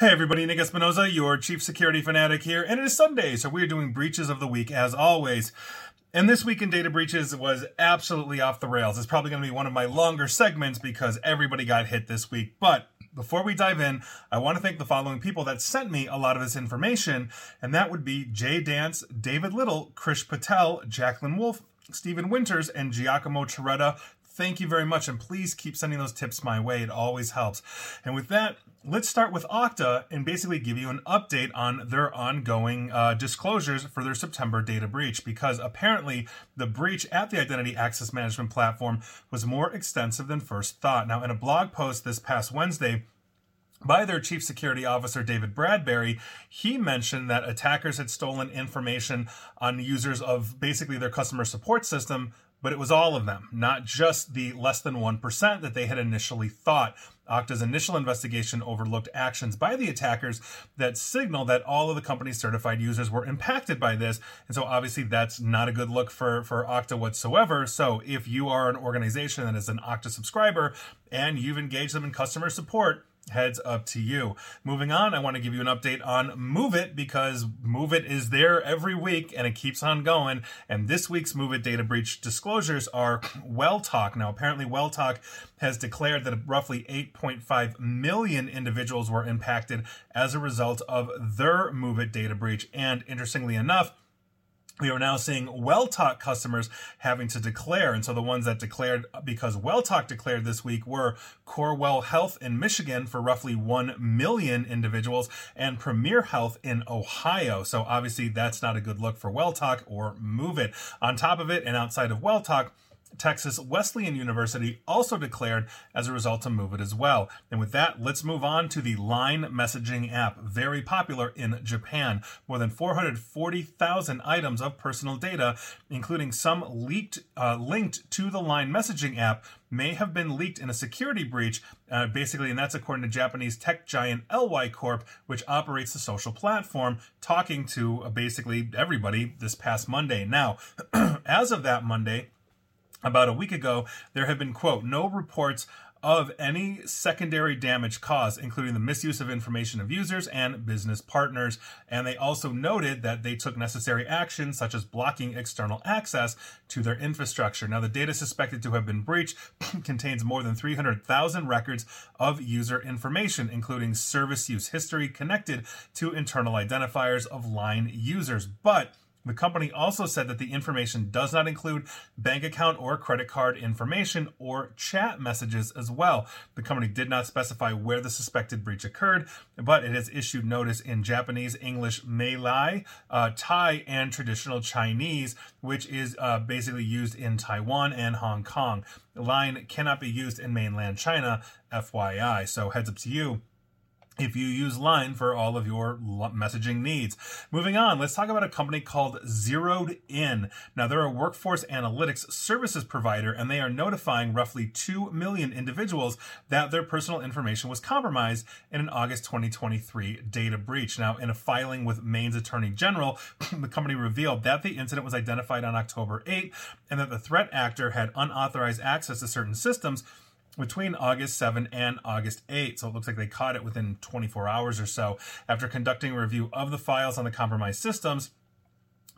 Hey everybody, Nick Espinosa, your chief security fanatic here, and it is Sunday, so we're doing breaches of the week as always. And this week in data breaches was absolutely off the rails. It's probably going to be one of my longer segments because everybody got hit this week. But before we dive in, I want to thank the following people that sent me a lot of this information, and that would be Jay Dance, David Little, Krish Patel, Jacqueline Wolf, Stephen Winters, and Giacomo Toretta. Thank you very much, and please keep sending those tips my way. It always helps. And with that, let's start with Okta and basically give you an update on their ongoing uh, disclosures for their September data breach because apparently the breach at the identity access management platform was more extensive than first thought. Now, in a blog post this past Wednesday, by their chief security officer, David Bradbury, he mentioned that attackers had stolen information on users of basically their customer support system but it was all of them, not just the less than 1% that they had initially thought. Okta's initial investigation overlooked actions by the attackers that signal that all of the company's certified users were impacted by this. And so obviously that's not a good look for, for Okta whatsoever. So if you are an organization that is an Okta subscriber and you've engaged them in customer support, heads up to you. Moving on, I want to give you an update on MOVEit because MOVEit is there every week and it keeps on going. And this week's MOVEit data breach disclosures are Welltok. Now, apparently, Welltok has declared that roughly 8.5 million individuals were impacted as a result of their MOVEit data breach. And interestingly enough, we are now seeing Welltok customers having to declare. And so the ones that declared because Welltok declared this week were Corewell Health in Michigan for roughly 1 million individuals and Premier Health in Ohio. So obviously that's not a good look for Welltok or MOVEit. On top of it and outside of Welltok, Texas Wesleyan University also declared as a result to MOVEit as well. And with that, let's move on to the Line messaging app, very popular in Japan. More than 440,000 items of personal data, including some leaked, uh, linked to the Line messaging app, may have been leaked in a security breach, uh, basically, and that's according to Japanese tech giant LY Corp, which operates the social platform, talking to uh, basically everybody this past Monday. Now, as of that Monday, about a week ago, there have been, quote, no reports of any secondary damage caused, including the misuse of information of users and business partners. And they also noted that they took necessary action, such as blocking external access to their infrastructure. Now, the data suspected to have been breached contains more than 300,000 records of user information, including service use history connected to internal identifiers of line users. But the company also said that the information does not include bank account or credit card information or chat messages as well. The company did not specify where the suspected breach occurred, but it has issued notice in Japanese, English, Malay, uh, Thai, and traditional Chinese, which is uh, basically used in Taiwan and Hong Kong. Line cannot be used in mainland China, FYI. So heads up to you if you use Line for all of your messaging needs. Moving on, let's talk about a company called Zeroed In. Now, they're a workforce analytics services provider, and they are notifying roughly 2 million individuals that their personal information was compromised in an August 2023 data breach. Now, in a filing with Maine's Attorney General, the company revealed that the incident was identified on October 8 and that the threat actor had unauthorized access to certain systems between August 7 and August 8. So it looks like they caught it within 24 hours or so. After conducting a review of the files on the compromised systems,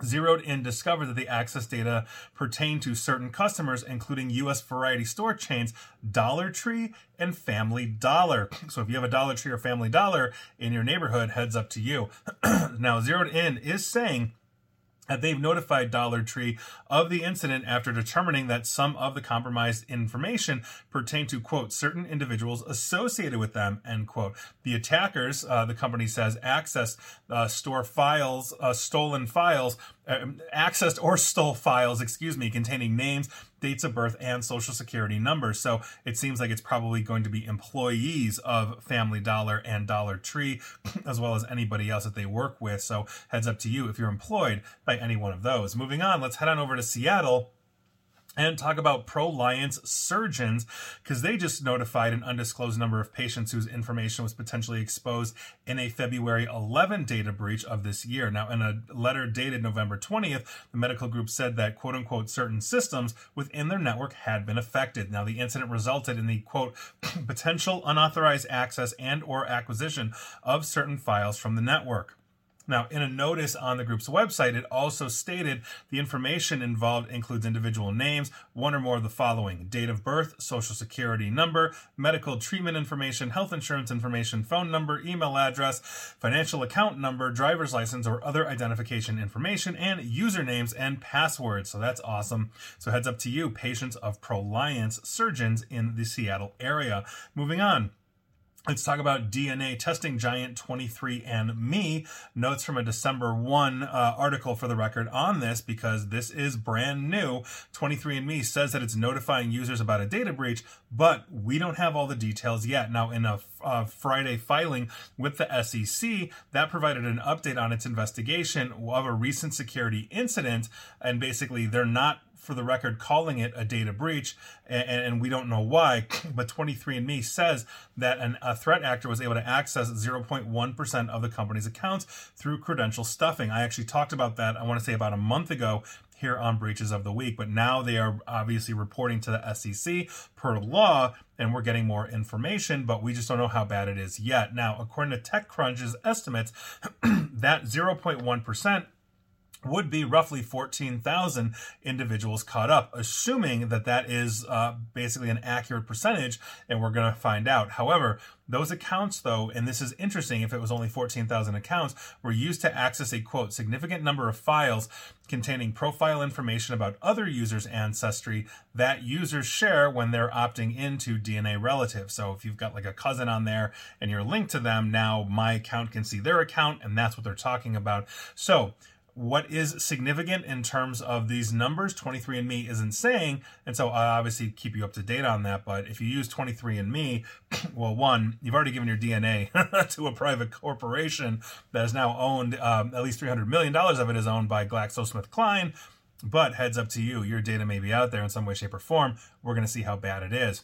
Zeroed In discovered that the access data pertained to certain customers, including U.S. variety store chains Dollar Tree and Family Dollar. So if you have a Dollar Tree or Family Dollar in your neighborhood, heads up to you. now, Zeroed In is saying that they've notified Dollar Tree of the incident after determining that some of the compromised information pertained to quote certain individuals associated with them end quote. The attackers, uh, the company says, accessed uh, store files, uh, stolen files, uh, accessed or stole files, excuse me, containing names, dates of birth, and social security numbers. So it seems like it's probably going to be employees of Family Dollar and Dollar Tree, as well as anybody else that they work with. So heads up to you if you're employed by any one of those. Moving on, let's head on over to Seattle and talk about Proliance surgeons because they just notified an undisclosed number of patients whose information was potentially exposed in a February 11 data breach of this year. Now, in a letter dated November 20th, the medical group said that quote unquote certain systems within their network had been affected. Now, the incident resulted in the quote potential unauthorized access and or acquisition of certain files from the network. Now, in a notice on the group's website, it also stated the information involved includes individual names, one or more of the following date of birth, social security number, medical treatment information, health insurance information, phone number, email address, financial account number, driver's license, or other identification information, and usernames and passwords. So that's awesome. So heads up to you, patients of Proliance surgeons in the Seattle area. Moving on. Let's talk about DNA testing giant 23andMe. Notes from a December 1 uh, article for the record on this because this is brand new. 23andMe says that it's notifying users about a data breach, but we don't have all the details yet. Now, in a uh, Friday filing with the SEC, that provided an update on its investigation of a recent security incident, and basically they're not for the record, calling it a data breach, and, and we don't know why. But 23andMe says that an, a threat actor was able to access 0.1% of the company's accounts through credential stuffing. I actually talked about that, I want to say about a month ago here on Breaches of the Week, but now they are obviously reporting to the SEC per law, and we're getting more information, but we just don't know how bad it is yet. Now, according to TechCrunch's estimates, that 0.1% would be roughly 14,000 individuals caught up, assuming that that is uh, basically an accurate percentage, and we're going to find out. However, those accounts, though, and this is interesting if it was only 14,000 accounts, were used to access a quote, significant number of files containing profile information about other users' ancestry that users share when they're opting into DNA Relative. So if you've got like a cousin on there and you're linked to them, now my account can see their account, and that's what they're talking about. So, what is significant in terms of these numbers 23andme isn't saying and so i obviously keep you up to date on that but if you use 23andme well one you've already given your dna to a private corporation that is now owned um, at least 300 million dollars of it is owned by glaxosmithkline. But heads up to you your data may be out there in some way shape or form. We're going to see how bad it is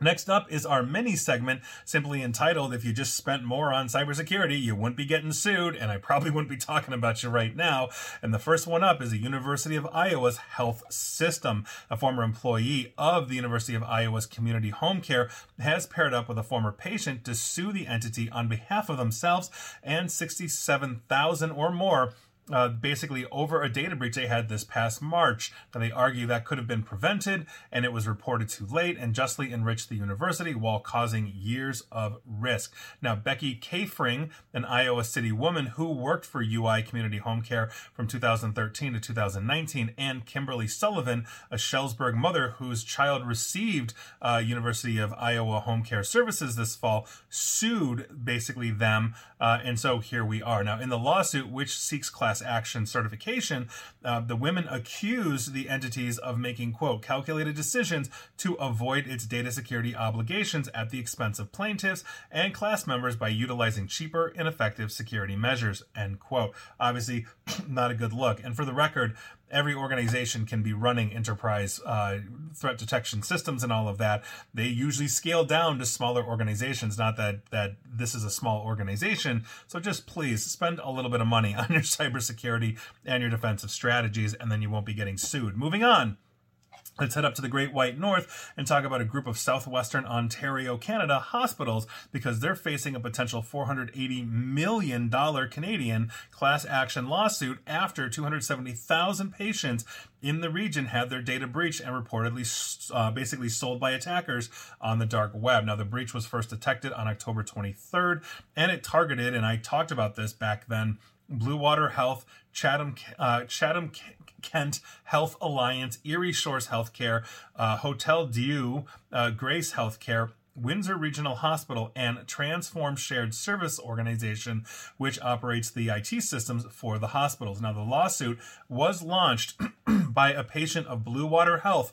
Next up is our mini segment, simply entitled If You Just Spent More on Cybersecurity, You Wouldn't Be Getting Sued, and I probably wouldn't be talking about you right now. And the first one up is the University of Iowa's health system. A former employee of the University of Iowa's community home care has paired up with a former patient to sue the entity on behalf of themselves and 67,000 or more uh, basically over a data breach they had this past March. And they argue that could have been prevented and it was reported too late and justly enriched the university while causing years of risk. Now, Becky Kafring, an Iowa City woman who worked for UI Community Home Care from 2013 to 2019, and Kimberly Sullivan, a Shellsburg mother whose child received uh, University of Iowa Home Care Services this fall, sued basically them. Uh, and so here we are. Now, in the lawsuit, which seeks class class action certification, uh, the women accused the entities of making, quote, calculated decisions to avoid its data security obligations at the expense of plaintiffs and class members by utilizing cheaper, ineffective security measures, end quote. Obviously, not a good look. And for the record, every organization can be running enterprise uh, threat detection systems and all of that. They usually scale down to smaller organizations. Not that that this is a small organization. So just please spend a little bit of money on your cybersecurity and your defensive strategies, and then you won't be getting sued. Moving on. Let's head up to the Great White North and talk about a group of southwestern Ontario, Canada hospitals because they're facing a potential $480 million Canadian class action lawsuit after 270,000 patients in the region had their data breached and reportedly uh, basically sold by attackers on the dark web. Now, the breach was first detected on October 23rd and it targeted, and I talked about this back then, Blue Water Health, Chatham, uh, Chatham Kent Health Alliance, Erie Shores Healthcare, uh, Hotel Dieu, uh, Grace Healthcare, Windsor Regional Hospital, and Transform Shared Service Organization, which operates the IT systems for the hospitals. Now, the lawsuit was launched by a patient of Blue Water Health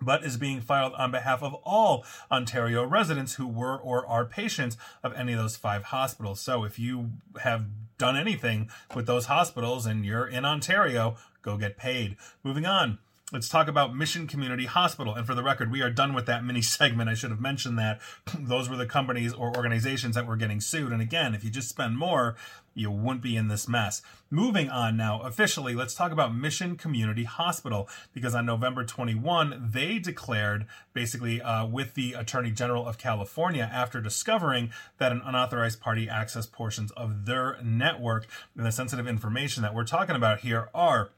but is being filed on behalf of all Ontario residents who were or are patients of any of those five hospitals. So if you have done anything with those hospitals and you're in Ontario, go get paid. Moving on. Let's talk about Mission Community Hospital. And for the record, we are done with that mini segment. I should have mentioned that. Those were the companies or organizations that were getting sued. And again, if you just spend more, you wouldn't be in this mess. Moving on now, officially, let's talk about Mission Community Hospital because on November 21, they declared basically uh, with the Attorney General of California after discovering that an unauthorized party accessed portions of their network. And the sensitive information that we're talking about here are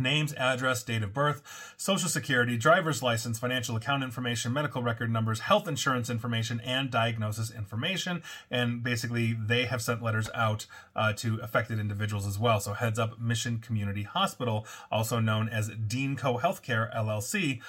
names, address, date of birth, social security, driver's license, financial account information, medical record numbers, health insurance information, and diagnosis information. And basically, they have sent letters out uh, to affected individuals as well. So, heads up Mission Community Hospital, also known as Deanco Healthcare LLC,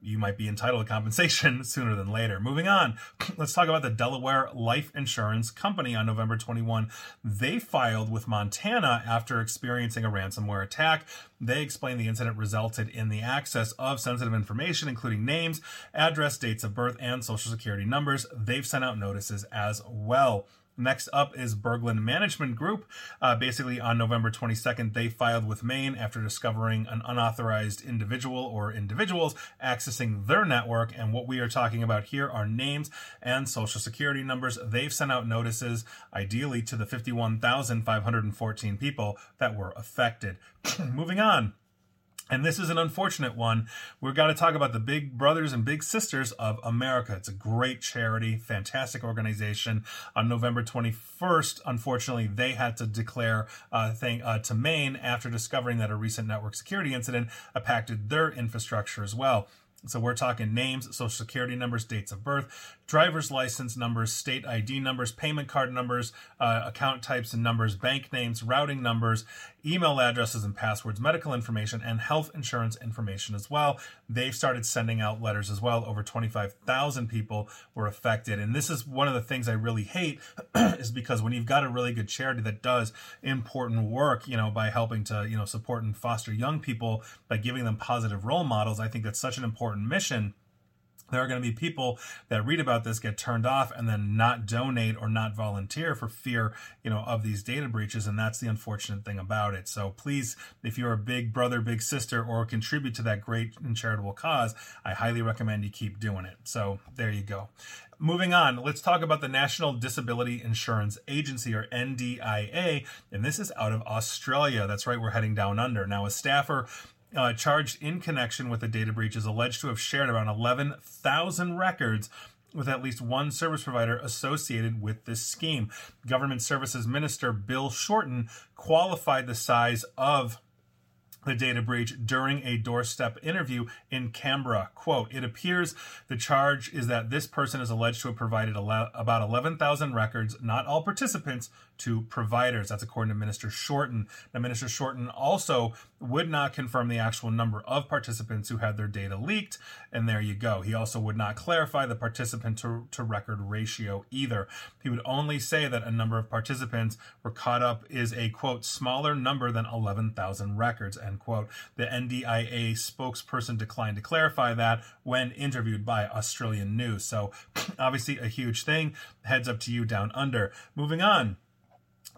you might be entitled to compensation sooner than later. Moving on, let's talk about the Delaware Life Insurance Company on November 21. They filed with Montana after experiencing a ransomware attack. They explained the incident resulted in the access of sensitive information, including names, address, dates of birth, and social security numbers. They've sent out notices as well. Next up is Berglund Management Group. Uh, basically, on November 22nd, they filed with Maine after discovering an unauthorized individual or individuals accessing their network. And what we are talking about here are names and social security numbers. They've sent out notices, ideally to the 51,514 people that were affected. Moving on. And this is an unfortunate one. We've got to talk about the Big Brothers and Big Sisters of America. It's a great charity, fantastic organization. On November 21st, unfortunately, they had to declare uh, thing, uh, to Maine after discovering that a recent network security incident impacted their infrastructure as well. So we're talking names, social security numbers, dates of birth, driver's license numbers, state ID numbers, payment card numbers, uh, account types and numbers, bank names, routing numbers, email addresses and passwords, medical information, and health insurance information as well. They've started sending out letters as well. Over 25,000 people were affected. And this is one of the things I really hate is because when you've got a really good charity that does important work, you know, by helping to, you know, support and foster young people by giving them positive role models, I think that's such an important mission there are going to be people that read about this get turned off and then not donate or not volunteer for fear you know of these data breaches and that's the unfortunate thing about it so please if you're a big brother big sister or contribute to that great and charitable cause i highly recommend you keep doing it so there you go Moving on, let's talk about the National Disability Insurance Agency or NDIA, and this is out of Australia. That's right, we're heading down under. Now, a staffer uh, charged in connection with the data breach is alleged to have shared around 11,000 records with at least one service provider associated with this scheme. Government Services Minister Bill Shorten qualified the size of the data breach during a doorstep interview in Canberra. Quote, it appears the charge is that this person is alleged to have provided about 11,000 records, not all participants, to providers. That's according to Minister Shorten. Now, Minister Shorten also would not confirm the actual number of participants who had their data leaked. And there you go. He also would not clarify the participant to, to record ratio either. He would only say that a number of participants were caught up is a quote, smaller number than 11,000 records, end quote. The NDIA spokesperson declined to clarify that when interviewed by Australian News. So obviously a huge thing. Heads up to you down under. Moving on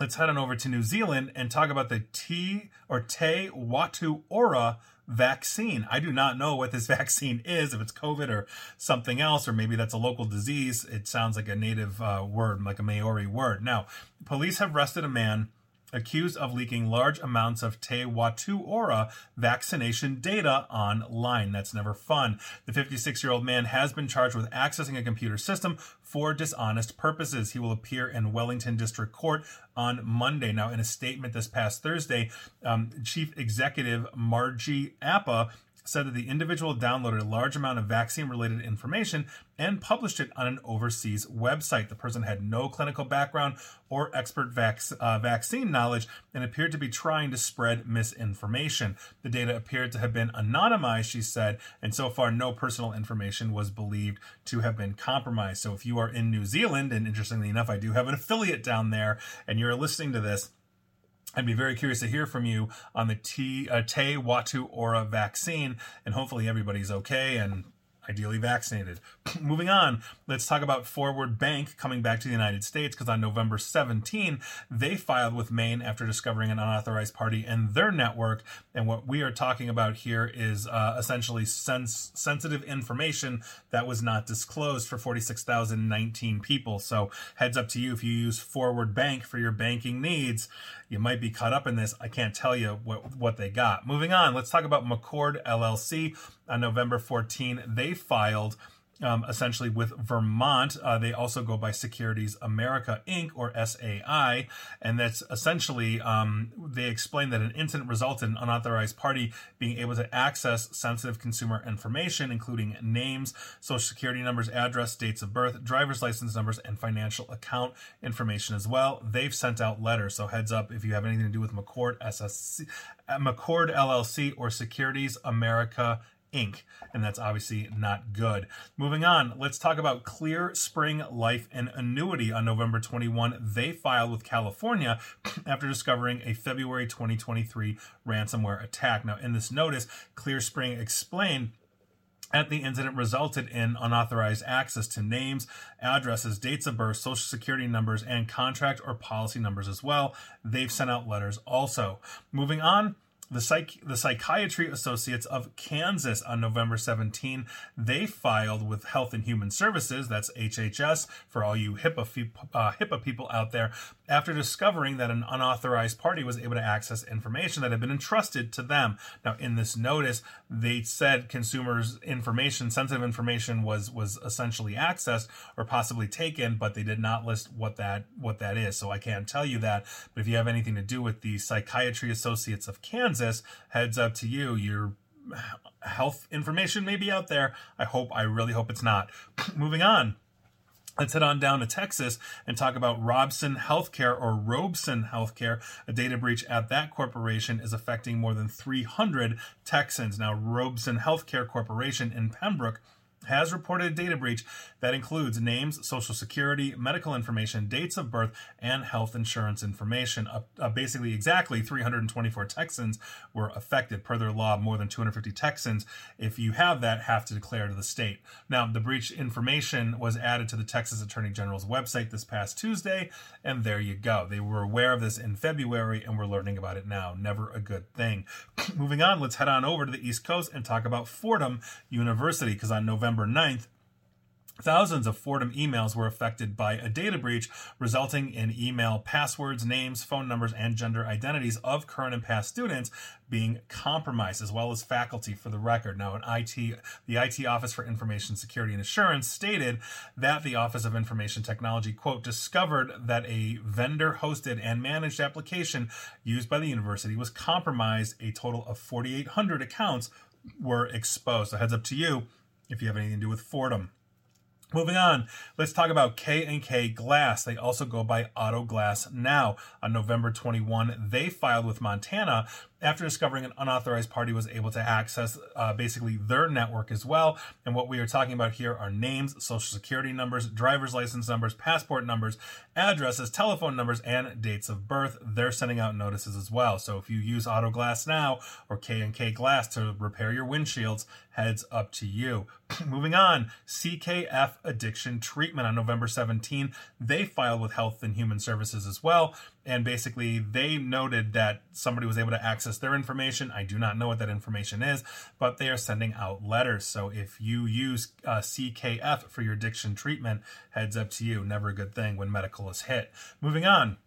let's head on over to New Zealand and talk about the T or Te Whatu Ora vaccine. I do not know what this vaccine is, if it's COVID or something else, or maybe that's a local disease. It sounds like a native uh, word, like a Maori word. Now, police have arrested a man accused of leaking large amounts of Te Whatu Ora vaccination data online. That's never fun. The 56 year old man has been charged with accessing a computer system for dishonest purposes. He will appear in Wellington District Court on Monday. Now, in a statement this past Thursday, um, Chief Executive Margie Apa said that the individual downloaded a large amount of vaccine related information and published it on an overseas website. The person had no clinical background or expert vac- uh, vaccine knowledge and appeared to be trying to spread misinformation. The data appeared to have been anonymized, she said, and so far no personal information was believed to have been compromised. So if you are in New Zealand, and interestingly enough, I do have an affiliate down there, and you're listening to this, I'd be very curious to hear from you on the T, uh, Te Whatu Ora vaccine, and hopefully everybody's okay. And ideally vaccinated. Moving on, let's talk about Forward Bank coming back to the United States because on November 17, they filed with Maine after discovering an unauthorized party in their network. And what we are talking about here is uh, essentially sens- sensitive information that was not disclosed for 46,019 people. So, heads up to you if you use Forward Bank for your banking needs, you might be caught up in this. I can't tell you what, what they got. Moving on, let's talk about McCord LLC on November 14. They filed um, essentially with Vermont. Uh, they also go by Securities America Inc. or SAI, and that's essentially um, they explain that an incident resulted in an unauthorized party being able to access sensitive consumer information, including names, social security numbers, address, dates of birth, driver's license numbers, and financial account information as well. They've sent out letters, so heads up if you have anything to do with McCord SSC, McCord LLC or Securities America Inc. And that's obviously not good. Moving on, let's talk about Clear Spring Life and Annuity on November 21. They filed with California after discovering a February 2023 ransomware attack. Now, in this notice, Clear Spring explained at the incident resulted in unauthorized access to names, addresses, dates of birth, social security numbers, and contract or policy numbers as well. They've sent out letters also. Moving on, the, Psych- the Psychiatry Associates of Kansas on November 17, they filed with Health and Human Services, that's HHS for all you HIPAA, uh, HIPAA people out there, after discovering that an unauthorized party was able to access information that had been entrusted to them. Now, in this notice, they said consumers' information, sensitive information, was was essentially accessed or possibly taken, but they did not list what that what that is. So I can't tell you that. But if you have anything to do with the Psychiatry Associates of Kansas, heads up to you. Your health information may be out there. I hope. I really hope it's not. Moving on. Let's head on down to Texas and talk about Robson Healthcare or Robson Healthcare. A data breach at that corporation is affecting more than 300 Texans. Now, Robson Healthcare Corporation in Pembroke has reported a data breach that includes names, social security, medical information, dates of birth, and health insurance information. Uh, uh, basically, exactly 324 Texans were affected. Per their law, more than 250 Texans, if you have that, have to declare to the state. Now, the breach information was added to the Texas Attorney General's website this past Tuesday, and there you go. They were aware of this in February, and we're learning about it now. Never a good thing. Moving on, let's head on over to the East Coast and talk about Fordham University, because on November November 9th, Thousands of Fordham emails were affected by a data breach, resulting in email passwords, names, phone numbers, and gender identities of current and past students being compromised, as well as faculty for the record. Now, an IT, the IT Office for Information Security and Assurance stated that the Office of Information Technology, quote, discovered that a vendor hosted and managed application used by the university was compromised. A total of 4,800 accounts were exposed. So, heads up to you if you have anything to do with Fordham. Moving on, let's talk about K and K Glass. They also go by Auto Glass now. On November 21, they filed with Montana after discovering an unauthorized party was able to access uh, basically their network as well. And what we are talking about here are names, social security numbers, driver's license numbers, passport numbers, addresses, telephone numbers, and dates of birth. They're sending out notices as well. So if you use Auto Glass now or K and K Glass to repair your windshields, heads up to you. Moving on, CKF Addiction Treatment on November 17, they filed with Health and Human Services as well and basically they noted that somebody was able to access their information. I do not know what that information is, but they are sending out letters. So if you use uh, CKF for your addiction treatment, heads up to you. Never a good thing when medical is hit. Moving on.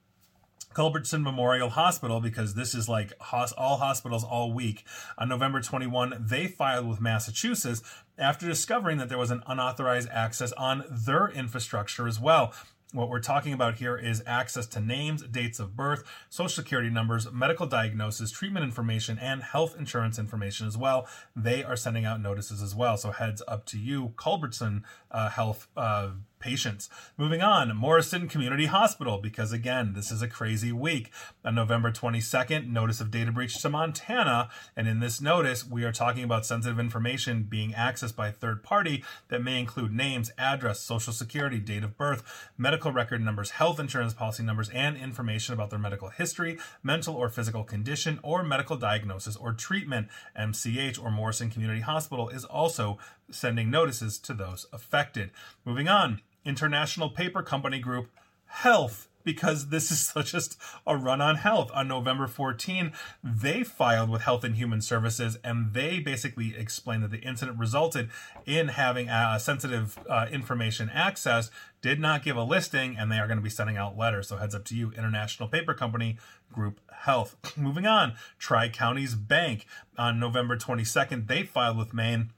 Culbertson Memorial Hospital, because this is like all hospitals all week. On November 21, they filed with Massachusetts after discovering that there was an unauthorized access on their infrastructure as well. What we're talking about here is access to names, dates of birth, social security numbers, medical diagnosis, treatment information, and health insurance information as well. They are sending out notices as well. So heads up to you, Culbertson uh, Health uh, patients. Moving on, Morrison Community Hospital, because again, this is a crazy week. On November 22nd, notice of data breach to Montana. And in this notice, we are talking about sensitive information being accessed by a third party that may include names, address, social security, date of birth, medical record numbers, health insurance policy numbers, and information about their medical history, mental or physical condition, or medical diagnosis or treatment. MCH or Morrison Community Hospital is also sending notices to those affected. Moving on, International Paper Company Group Health because this is just a run on health. On November 14, they filed with Health and Human Services and they basically explained that the incident resulted in having uh, sensitive uh, information access, did not give a listing, and they are going to be sending out letters. So, heads up to you, International Paper Company Group Health. Moving on, Tri Counties Bank on November 22nd, they filed with Maine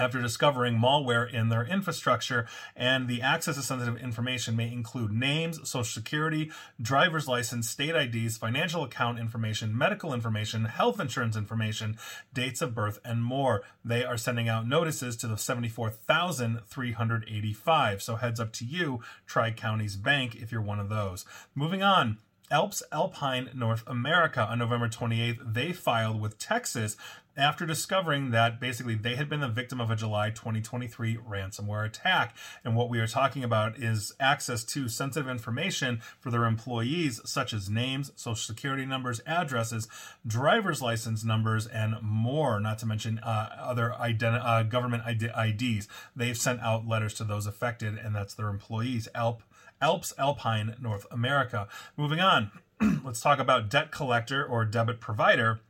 after discovering malware in their infrastructure, and the access to sensitive information may include names, social security, driver's license, state IDs, financial account information, medical information, health insurance information, dates of birth, and more. They are sending out notices to the 74,385. So heads up to you, Tri Counties Bank, if you're one of those. Moving on. Alps Alpine North America on November 28th, they filed with Texas after discovering that basically they had been the victim of a July 2023 ransomware attack. And what we are talking about is access to sensitive information for their employees, such as names, social security numbers, addresses, driver's license numbers, and more, not to mention uh, other uh, government IDs. They've sent out letters to those affected, and that's their employees. Alp Alps Alpine North America. Moving on, let's talk about debt collector or debit provider.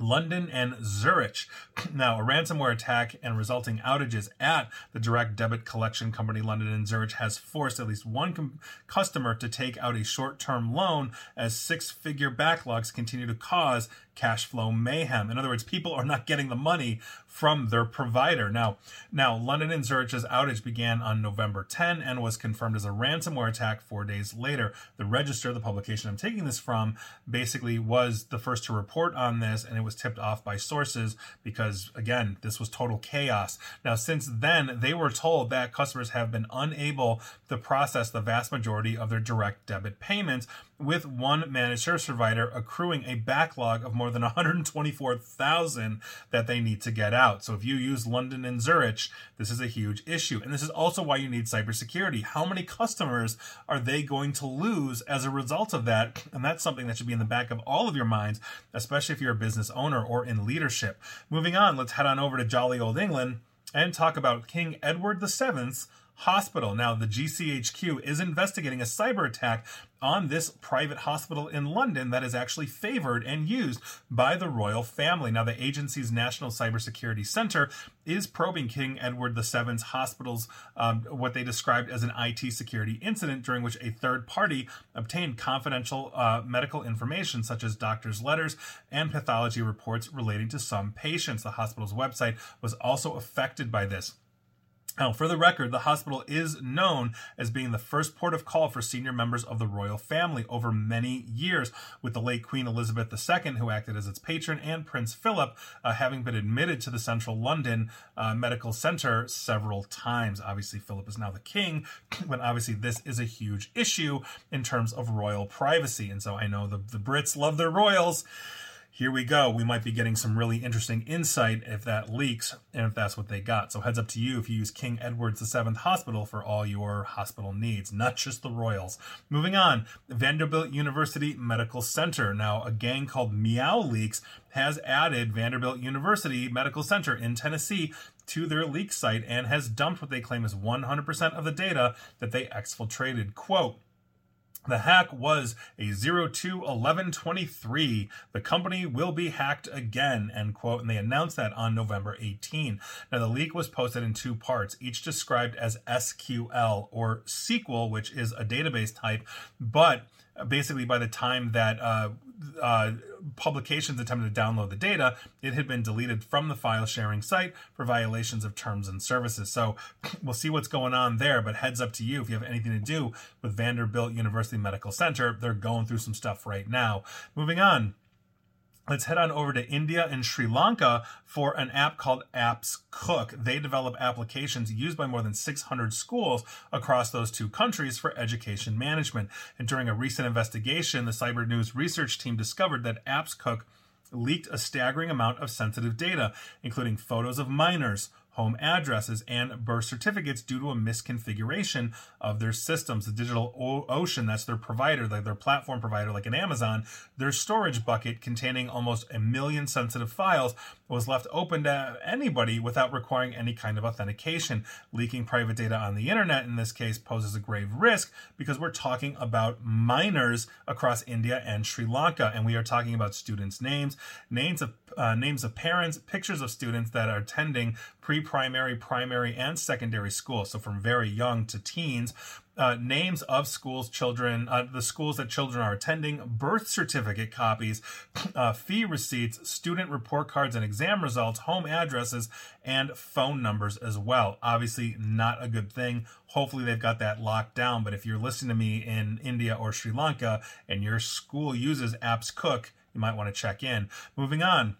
London and Zurich. Now, a ransomware attack and resulting outages at the direct debit collection company London and Zurich has forced at least one com- customer to take out a short term loan as six figure backlogs continue to cause cash flow mayhem. In other words, people are not getting the money from their provider. Now, now London and Zurich's outage began on November 10 and was confirmed as a ransomware attack 4 days later. The Register, the publication I'm taking this from, basically was the first to report on this and it was tipped off by sources because again, this was total chaos. Now, since then, they were told that customers have been unable to process the vast majority of their direct debit payments with one managed service provider accruing a backlog of more than 124,000 that they need to get out. So if you use London and Zurich, this is a huge issue. And this is also why you need cybersecurity. How many customers are they going to lose as a result of that? And that's something that should be in the back of all of your minds, especially if you're a business owner or in leadership. Moving on, let's head on over to jolly old England and talk about King Edward VII's hospital. Now, the GCHQ is investigating a cyber attack on this private hospital in London that is actually favored and used by the royal family. Now, the agency's National Cybersecurity Center is probing King Edward VII's hospital's um, what they described as an IT security incident during which a third party obtained confidential uh, medical information such as doctors' letters and pathology reports relating to some patients. The hospital's website was also affected by this. Now, for the record, the hospital is known as being the first port of call for senior members of the royal family over many years, with the late Queen Elizabeth II, who acted as its patron, and Prince Philip uh, having been admitted to the Central London uh, Medical Center several times. Obviously, Philip is now the king, but obviously, this is a huge issue in terms of royal privacy. And so I know the, the Brits love their royals here we go. We might be getting some really interesting insight if that leaks and if that's what they got. So heads up to you if you use King Edward's VII Hospital for all your hospital needs, not just the Royals. Moving on, Vanderbilt University Medical Center. Now, a gang called Meow Leaks has added Vanderbilt University Medical Center in Tennessee to their leak site and has dumped what they claim is 100% of the data that they exfiltrated. Quote, the hack was a 02 1123. The company will be hacked again, end quote. And they announced that on November 18. Now, the leak was posted in two parts, each described as SQL or SQL, which is a database type, but basically by the time that uh, uh, publications attempted to download the data, it had been deleted from the file sharing site for violations of terms and services. So we'll see what's going on there, but heads up to you if you have anything to do with Vanderbilt University Medical Center. They're going through some stuff right now. Moving on. Let's head on over to India and Sri Lanka for an app called Apps Cook. They develop applications used by more than 600 schools across those two countries for education management. And during a recent investigation, the Cyber News research team discovered that Apps Cook leaked a staggering amount of sensitive data, including photos of minors, home addresses, and birth certificates due to a misconfiguration of their systems. The Digital o- Ocean, that's their provider, like their platform provider, like an Amazon, their storage bucket containing almost a million sensitive files was left open to anybody without requiring any kind of authentication. Leaking private data on the internet in this case poses a grave risk because we're talking about minors across India and Sri Lanka, and we are talking about students' names, names of uh, names of parents, pictures of students that are attending pre-primary, primary, and secondary school. So from very young to teens, uh, names of schools children uh, the schools that children are attending birth certificate copies uh, fee receipts student report cards and exam results home addresses and phone numbers as well. Obviously not a good thing. Hopefully they've got that locked down. But if you're listening to me in india or sri lanka and your school uses apps cook you might want to check in. Moving on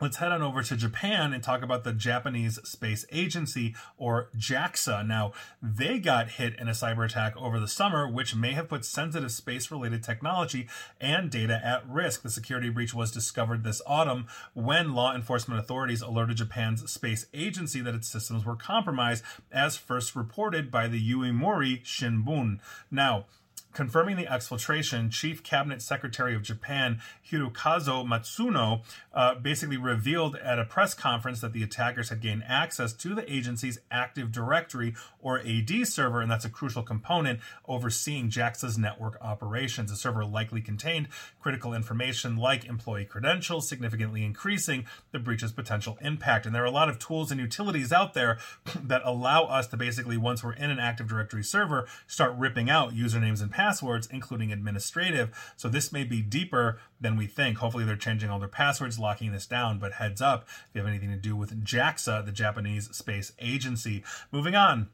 Let's head on over to Japan and talk about the Japanese Space Agency, or JAXA. Now, they got hit in a cyber attack over the summer, which may have put sensitive space related technology and data at risk. The security breach was discovered this autumn when law enforcement authorities alerted Japan's space agency that its systems were compromised, as first reported by the Yomiuri Shimbun. Now, Confirming the exfiltration, Chief Cabinet Secretary of Japan Hirokazu Matsuno uh, basically revealed at a press conference that the attackers had gained access to the agency's Active Directory or AD server, and that's a crucial component overseeing JAXA's network operations. The server likely contained critical information like employee credentials, significantly increasing the breach's potential impact. And there are a lot of tools and utilities out there that allow us to basically, once we're in an Active Directory server, start ripping out usernames and passwords passwords, including administrative. So this may be deeper than we think. Hopefully, they're changing all their passwords, locking this down. But heads up if you have anything to do with JAXA, the Japanese Space Agency. Moving on.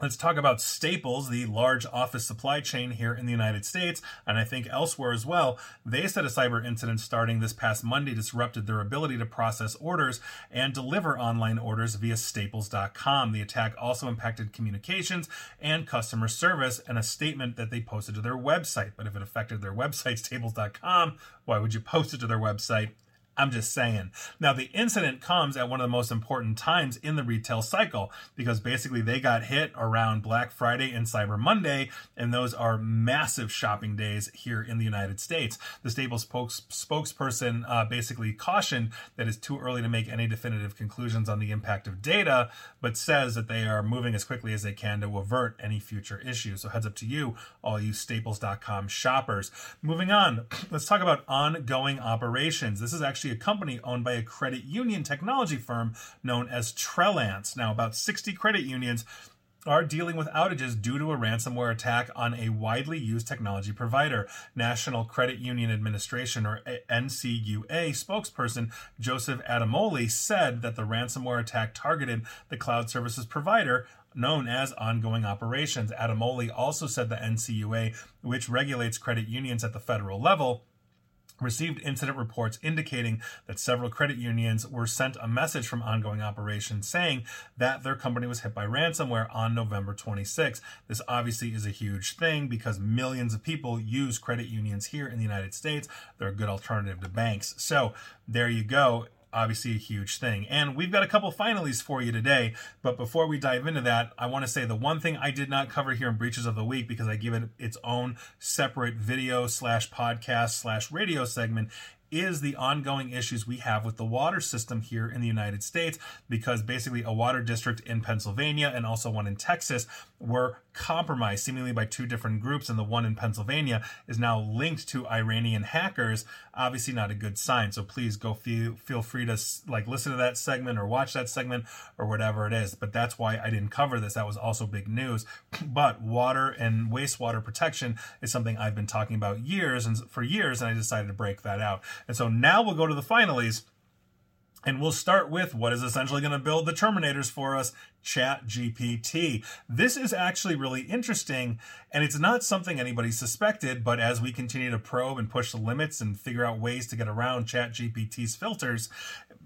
Let's talk about Staples, the large office supply chain here in the United States, and I think elsewhere as well. They said a cyber incident starting this past Monday disrupted their ability to process orders and deliver online orders via staples.com. The attack also impacted communications and customer service, and a statement that they posted to their website. But if it affected their website, staples.com, why would you post it to their website? I'm just saying. Now, the incident comes at one of the most important times in the retail cycle because basically they got hit around Black Friday and Cyber Monday, and those are massive shopping days here in the United States. The Staples spokes- spokesperson uh, basically cautioned that it's too early to make any definitive conclusions on the impact of data, but says that they are moving as quickly as they can to avert any future issues. So, heads up to you, all you staples.com shoppers. Moving on, let's talk about ongoing operations. This is actually actually a company owned by a credit union technology firm known as Trellance. Now, about 60 credit unions are dealing with outages due to a ransomware attack on a widely used technology provider. National Credit Union Administration, or NCUA, spokesperson Joseph Adamoli said that the ransomware attack targeted the cloud services provider known as ongoing operations. Adamoli also said the NCUA, which regulates credit unions at the federal level, received incident reports indicating that several credit unions were sent a message from ongoing operations saying that their company was hit by ransomware on November 26. This obviously is a huge thing because millions of people use credit unions here in the United States. They're a good alternative to banks. So there you go obviously a huge thing. And we've got a couple finalies for you today. But before we dive into that, I want to say the one thing I did not cover here in Breaches of the Week because I give it its own separate video slash podcast slash radio segment is the ongoing issues we have with the water system here in the United States because basically a water district in Pennsylvania and also one in Texas were compromised seemingly by two different groups and the one in Pennsylvania is now linked to Iranian hackers obviously not a good sign. So please go feel feel free to like listen to that segment or watch that segment or whatever it is. But that's why I didn't cover this. That was also big news. But water and wastewater protection is something I've been talking about years and for years and I decided to break that out. And so now we'll go to the finalies and we'll start with what is essentially going to build the Terminators for us Chat GPT. This is actually really interesting, and it's not something anybody suspected, but as we continue to probe and push the limits and figure out ways to get around Chat GPT's filters,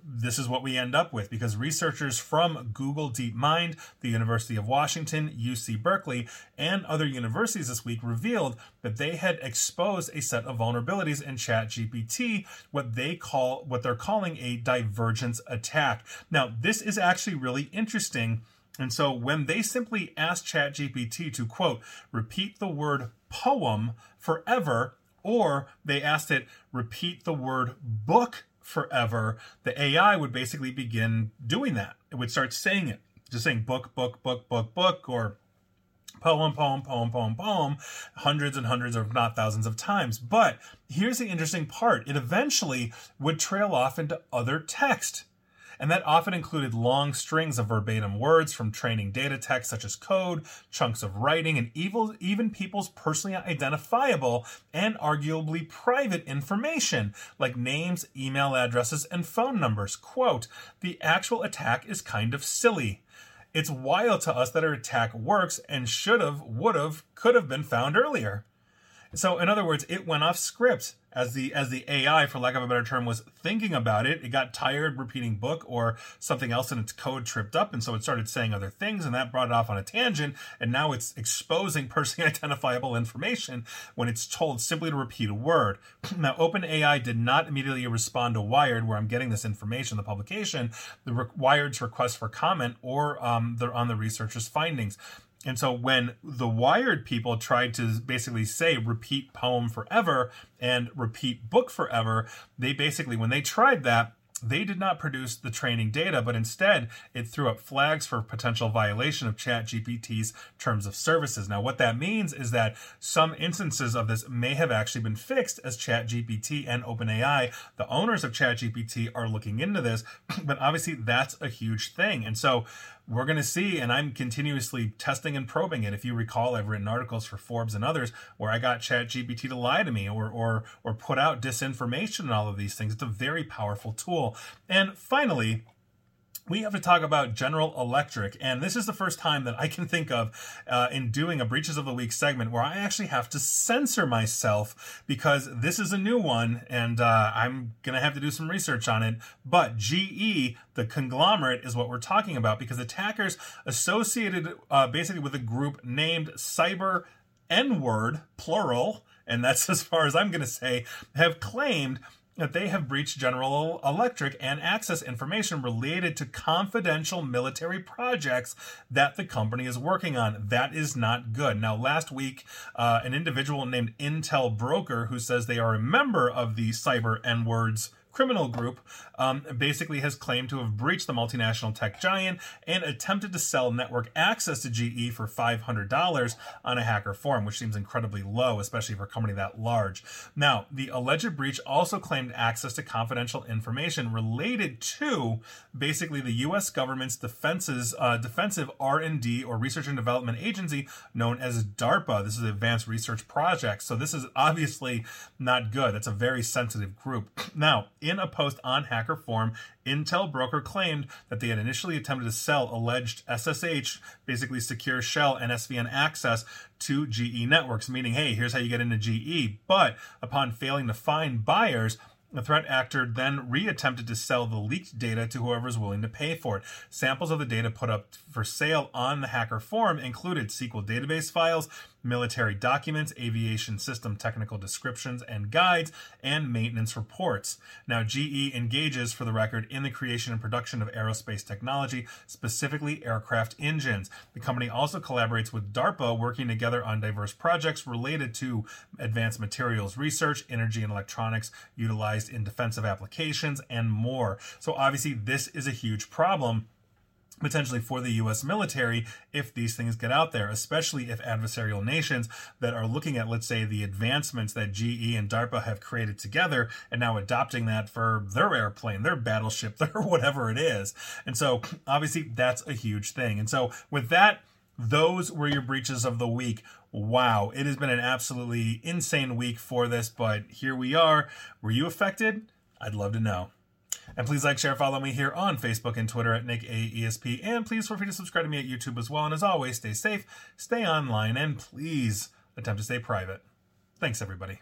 this is what we end up with because researchers from Google DeepMind, the University of Washington, UC Berkeley, and other universities this week revealed that they had exposed a set of vulnerabilities in ChatGPT, what they call what they're calling a divergence attack. Now, this is actually really interesting. And so when they simply asked ChatGPT to quote, repeat the word poem forever, or they asked it repeat the word book forever, the AI would basically begin doing that. It would start saying it, just saying book, book, book, book, book, or poem, poem, poem, poem, poem, hundreds and hundreds, or not thousands of times. But here's the interesting part it eventually would trail off into other text and that often included long strings of verbatim words from training data text such as code, chunks of writing, and even people's personally identifiable and arguably private information like names, email addresses, and phone numbers. Quote, the actual attack is kind of silly. It's wild to us that our attack works and should have, would have, could have been found earlier. So, in other words, it went off script as the as the AI, for lack of a better term, was thinking about it. It got tired repeating book or something else in its code tripped up, and so it started saying other things, and that brought it off on a tangent. And now it's exposing personally identifiable information when it's told simply to repeat a word. now, OpenAI did not immediately respond to Wired, where I'm getting this information, the publication, the Wired's request for comment, or um, the, on the researcher's findings. And so when the Wired people tried to basically say repeat poem forever and repeat book forever, they basically, when they tried that, they did not produce the training data, but instead it threw up flags for potential violation of ChatGPT's terms of services. Now, what that means is that some instances of this may have actually been fixed as ChatGPT and OpenAI, the owners of ChatGPT, are looking into this, but obviously that's a huge thing. And so we're going to see, and I'm continuously testing and probing it. If you recall, I've written articles for Forbes and others where I got ChatGPT to lie to me or or or put out disinformation and all of these things. It's a very powerful tool. And finally, we have to talk about General Electric. And this is the first time that I can think of uh, in doing a Breaches of the Week segment where I actually have to censor myself because this is a new one and uh, I'm going to have to do some research on it. But GE, the conglomerate, is what we're talking about because attackers associated uh, basically with a group named Cyber N word, plural, and that's as far as I'm going to say, have claimed that they have breached General Electric and access information related to confidential military projects that the company is working on. That is not good. Now, last week, uh, an individual named Intel Broker, who says they are a member of the Cyber N Words criminal group um, basically has claimed to have breached the multinational tech giant and attempted to sell network access to GE for $500 on a hacker forum, which seems incredibly low, especially for a company that large. Now, the alleged breach also claimed access to confidential information related to basically the U.S. government's defenses, uh, defensive R&D or research and development agency known as DARPA. This is Advanced Research Project. So this is obviously not good. That's a very sensitive group. Now, in a post on Hacker Forum, Intel Broker claimed that they had initially attempted to sell alleged SSH, basically secure shell and SVN access to GE networks, meaning, hey, here's how you get into GE. But upon failing to find buyers, the threat actor then reattempted to sell the leaked data to whoever is willing to pay for it. Samples of the data put up for sale on the hacker forum included SQL database files, military documents, aviation system technical descriptions and guides, and maintenance reports. Now, GE engages, for the record, in the creation and production of aerospace technology, specifically aircraft engines. The company also collaborates with DARPA, working together on diverse projects related to advanced materials research, energy and electronics utilized in defensive applications, and more. So, obviously, this is a huge problem potentially for the US military if these things get out there, especially if adversarial nations that are looking at, let's say, the advancements that GE and DARPA have created together and now adopting that for their airplane, their battleship, their whatever it is. And so obviously that's a huge thing. And so with that, those were your breaches of the week. Wow, it has been an absolutely insane week for this, but here we are. Were you affected? I'd love to know. And please like, share, follow me here on Facebook and Twitter at Nick AESP. And please feel free to subscribe to me at YouTube as well. And as always, stay safe, stay online, and please attempt to stay private. Thanks, everybody.